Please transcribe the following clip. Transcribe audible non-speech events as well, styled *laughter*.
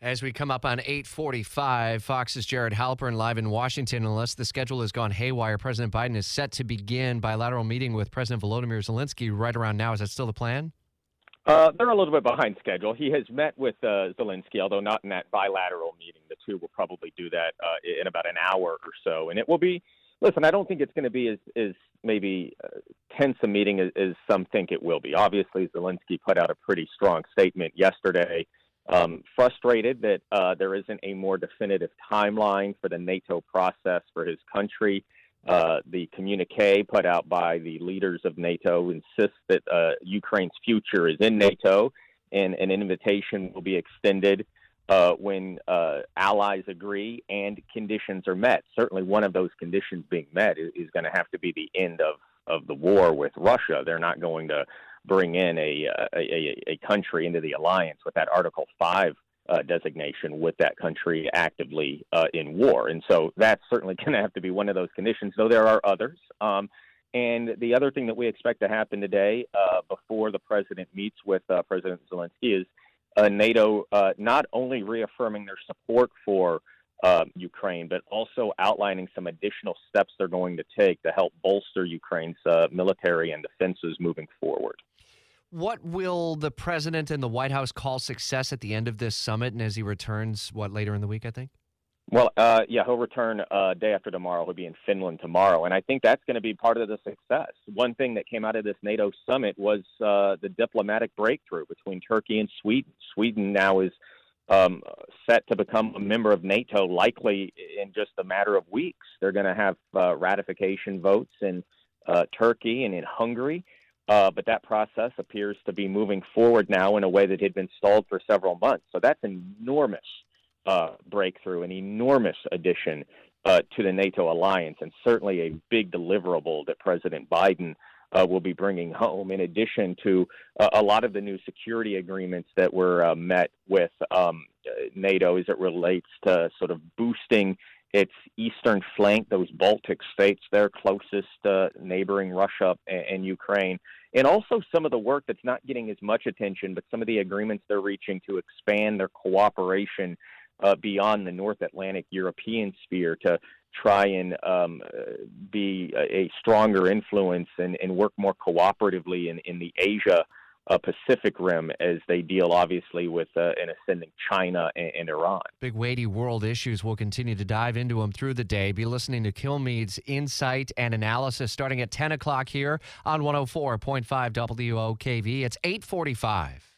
As we come up on 845, Fox's Jared Halpern live in Washington. Unless the schedule has gone haywire, President Biden is set to begin bilateral meeting with President Volodymyr Zelensky right around now. Is that still the plan? Uh, they're a little bit behind schedule. He has met with uh, Zelensky, although not in that bilateral meeting. The two will probably do that uh, in about an hour or so, and it will be. Listen, I don't think it's going to be as, as maybe uh, tense a meeting as, as some think it will be. Obviously, Zelensky put out a pretty strong statement yesterday um, frustrated that uh, there isn't a more definitive timeline for the NATO process for his country. Uh, the communique put out by the leaders of NATO insists that uh, Ukraine's future is in NATO, and an invitation will be extended uh, when uh, allies agree and conditions are met. Certainly, one of those conditions being met is, is going to have to be the end of, of the war with Russia. They're not going to bring in a, a, a country into the alliance with that Article 5 uh, designation with that country actively uh, in war. And so that's certainly *laughs* going to have to be one of those conditions, though there are others. Um, and the other thing that we expect to happen today uh, before the president meets with uh, President Zelensky is uh, NATO uh, not only reaffirming their support for Ukraine, but also outlining some additional steps they're going to take to help bolster Ukraine's military and defenses moving forward. What will the president and the White House call success at the end of this summit and as he returns, what, later in the week, I think? Well, uh, yeah, he'll return uh, day after tomorrow. He'll be in Finland tomorrow, and I think that's going to be part of the success. One thing that came out of this NATO summit was uh, the diplomatic breakthrough between Turkey and Sweden. Sweden now is um, set to become a member of NATO, likely in just a matter of weeks. They're going to have uh, ratification votes in uh, Turkey and in Hungary. Uh, but that process appears to be moving forward now in a way that had been stalled for several months. So that's an enormous uh, breakthrough, an enormous addition uh, to the NATO alliance, and certainly a big deliverable that President Biden uh, will be bringing home, in addition to uh, a lot of the new security agreements that were uh, met with um, NATO as it relates to sort of boosting its eastern flank, those Baltic states, their closest uh, neighboring Russia and, and, Ukraine, and also some of the work that's not getting as much attention, but some of the agreements they're reaching to expand their cooperation uh, beyond the North Atlantic European sphere to try and um, be a, a, stronger influence and, and, work more cooperatively in, in the Asia uh, Pacific Rim as they deal, obviously, with uh, an ascending China and, and, Iran. Big, weighty world issues. We'll continue to dive into them through the day. Be listening to Kilmeade's insight and analysis starting at 10 o'clock here on 104.5 WOKV. It's 845.